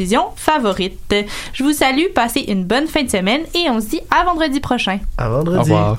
diffusion favorite. Je vous salue, passez une bonne fin de semaine et on se dit à vendredi prochain. À vendredi. Au revoir.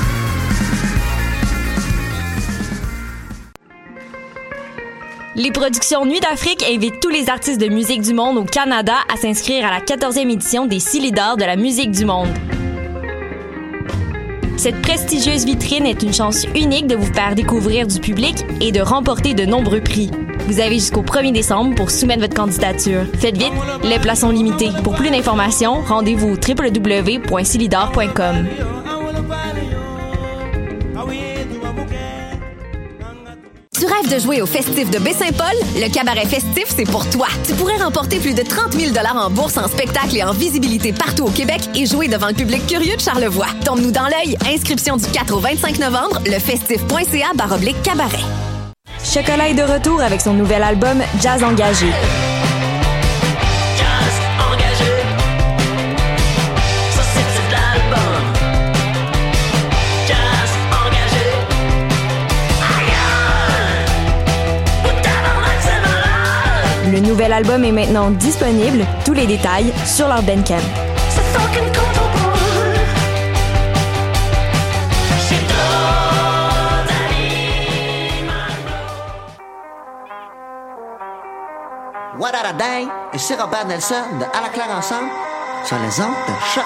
Les productions Nuit d'Afrique invitent tous les artistes de musique du monde au Canada à s'inscrire à la 14e édition des Six leaders de la musique du monde. Cette prestigieuse vitrine est une chance unique de vous faire découvrir du public et de remporter de nombreux prix. Vous avez jusqu'au 1er décembre pour soumettre votre candidature. Faites vite, les places sont limitées. Pour plus d'informations, rendez-vous au www.silidor.com. de jouer au festif de Baie-Saint-Paul? Le cabaret festif, c'est pour toi. Tu pourrais remporter plus de 30 000 en bourse, en spectacle et en visibilité partout au Québec et jouer devant le public curieux de Charlevoix. Tombe-nous dans l'œil. Inscription du 4 au 25 novembre, lefestif.ca baroblique cabaret. Chocolat est de retour avec son nouvel album Jazz Engagé. Le nouvel album est maintenant disponible, tous les détails sur leur Bandcamp. What a day! Ici Robert Nelson de À la claire ensemble sur les ondes de choc.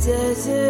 Desert,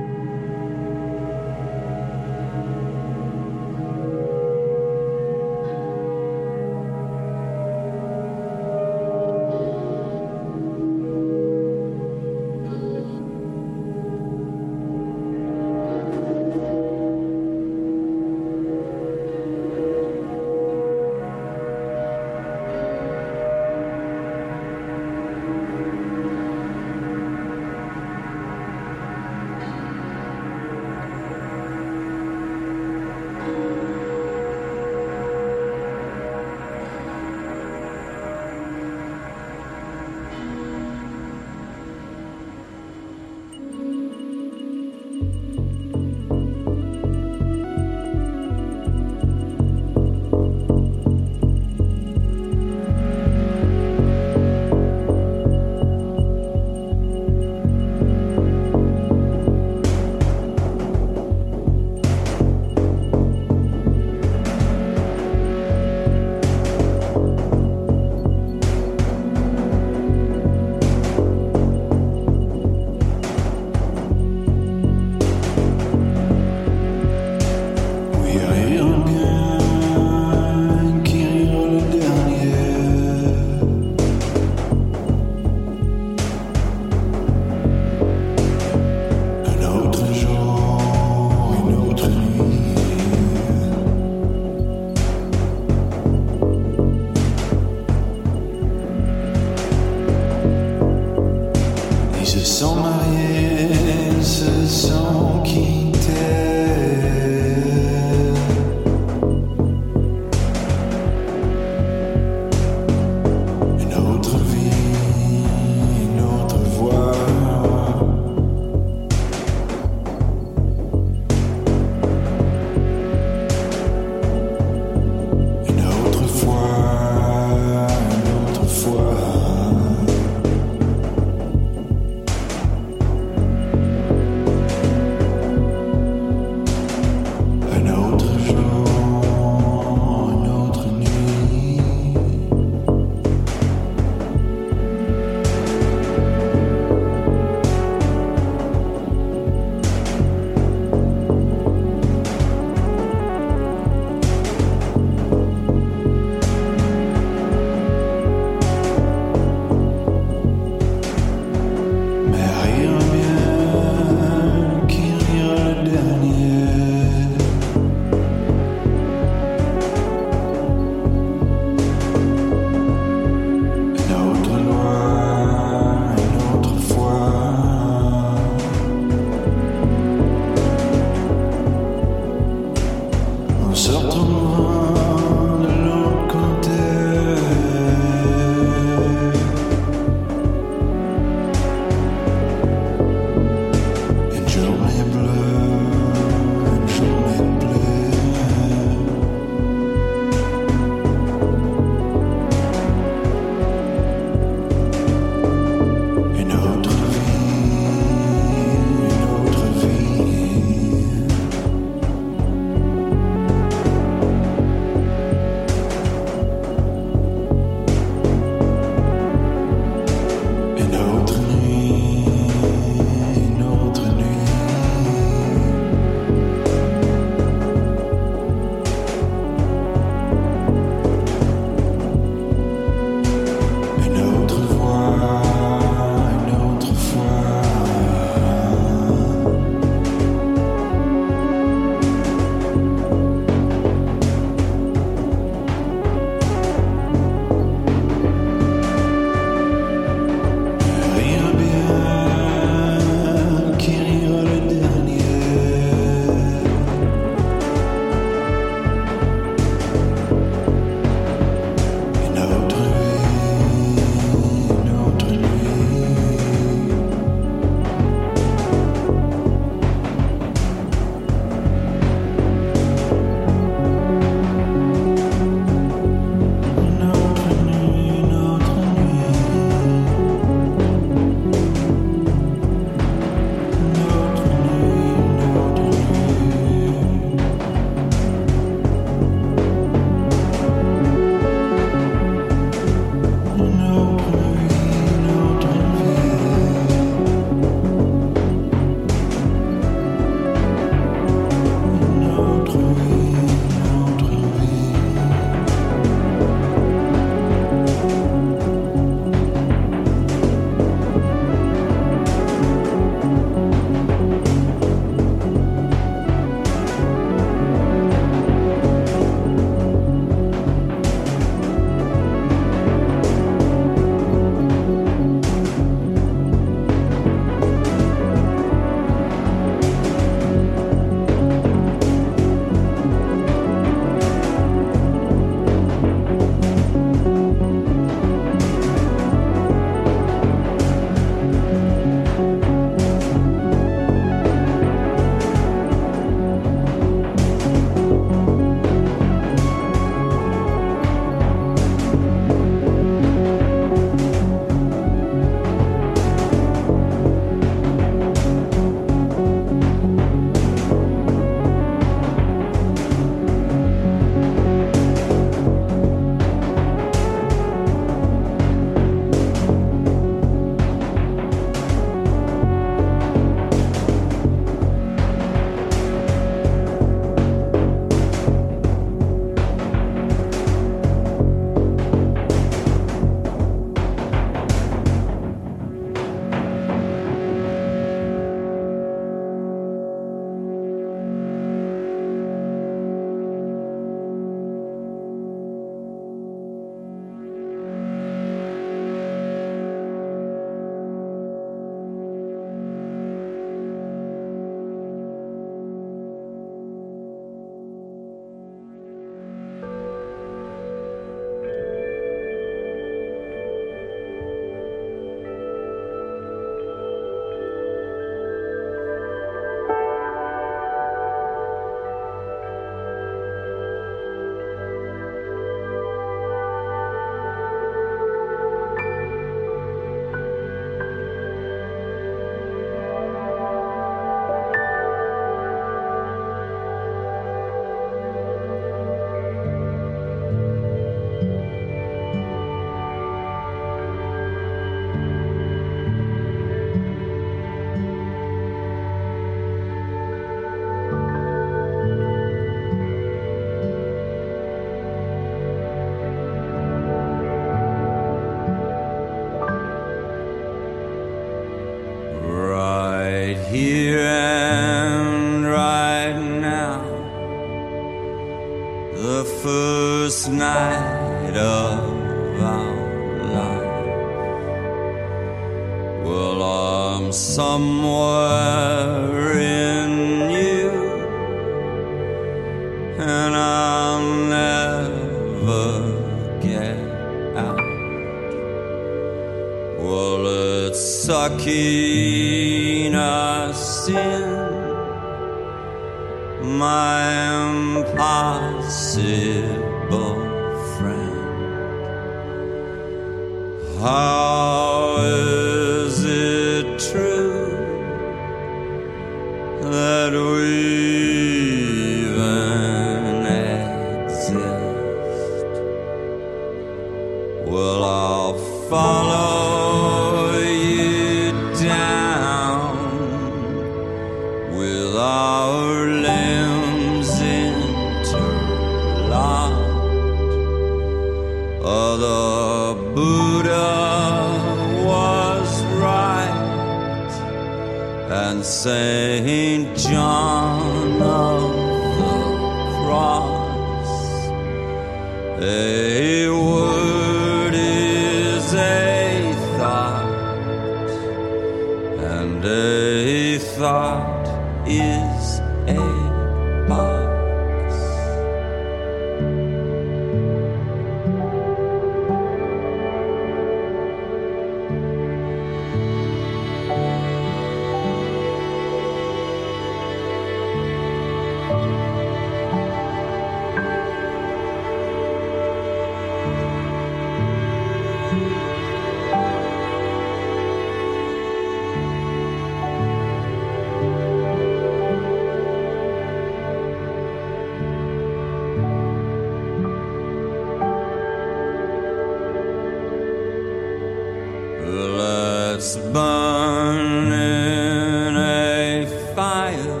Let's burn in a fire.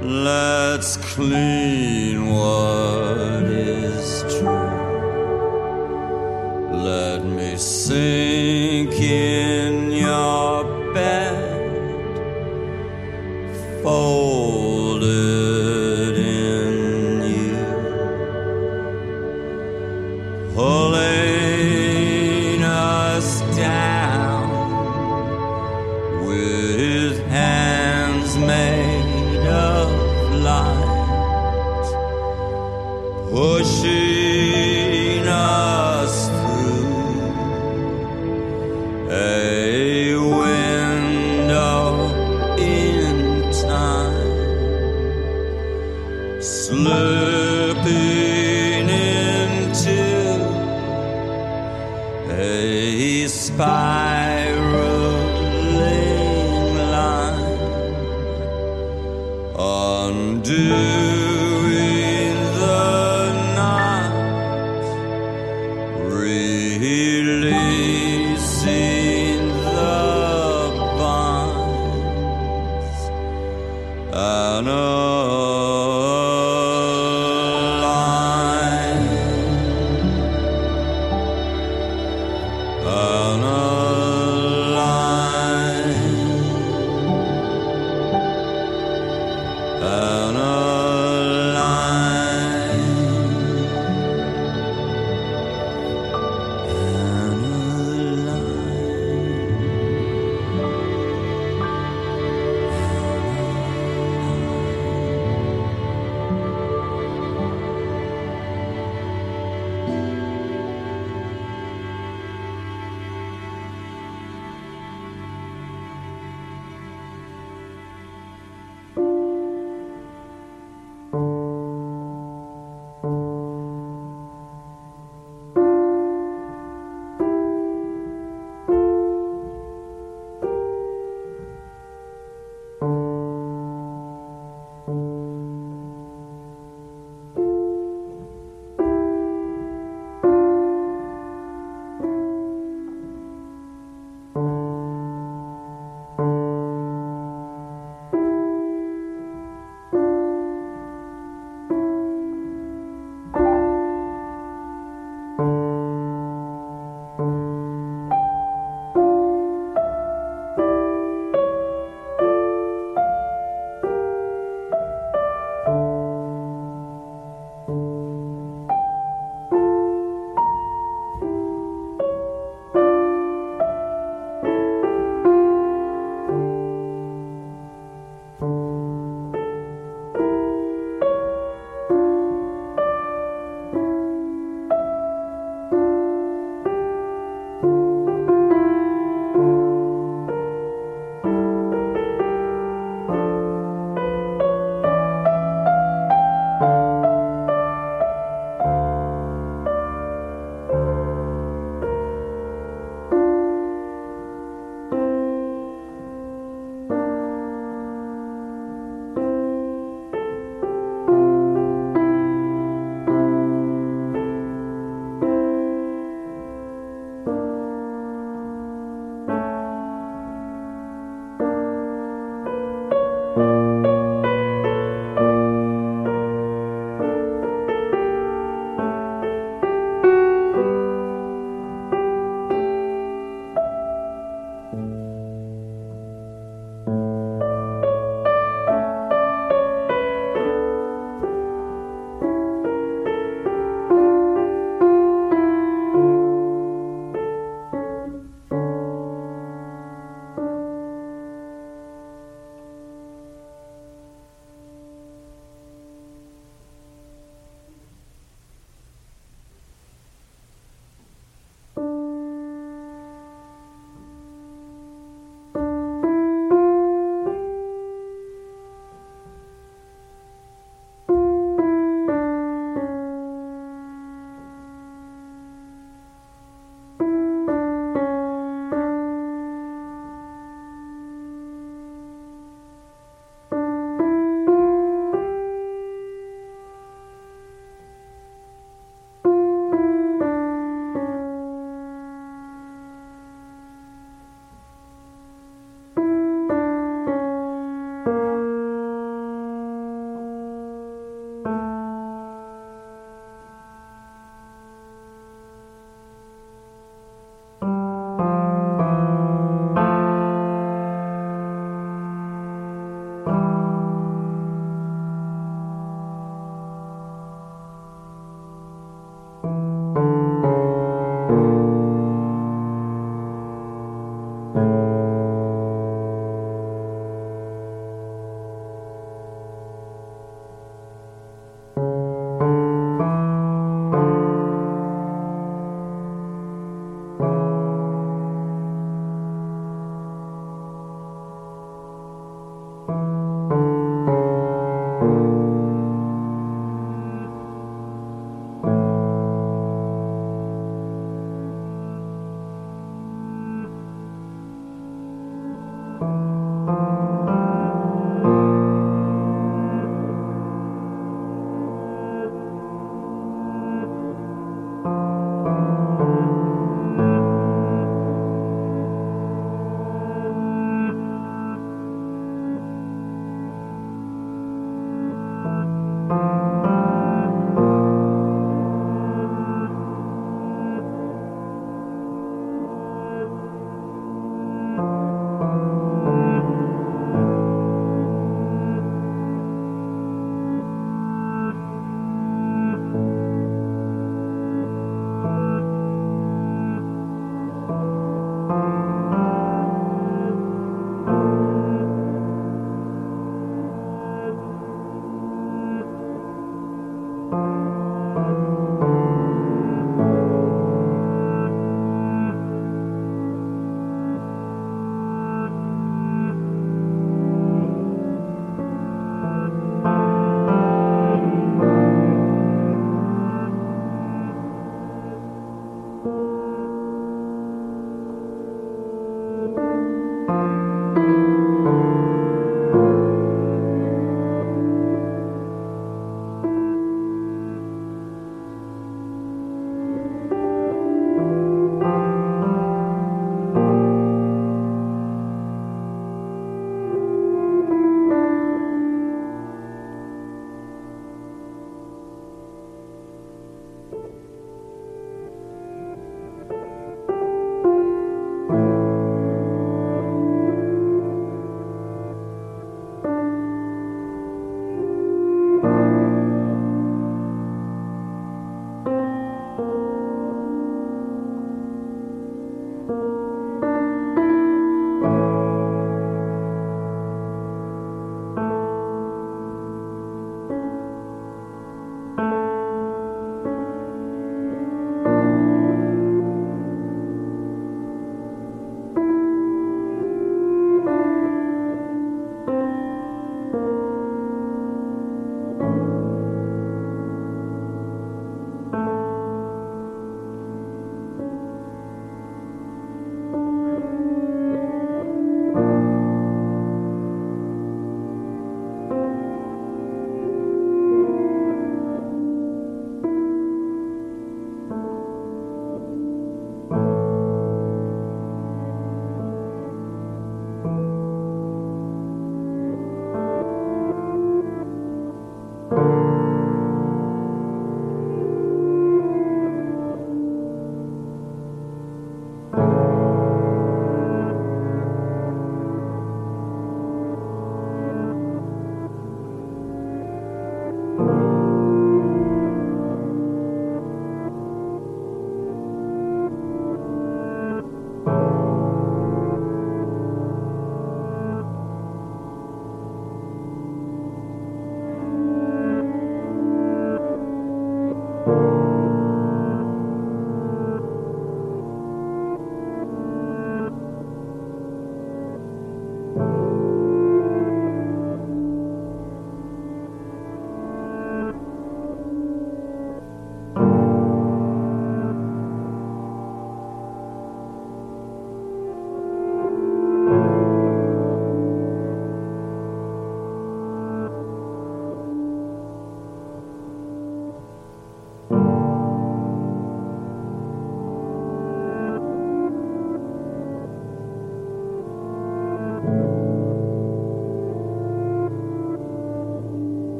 Let's clean what is true. Let me sing.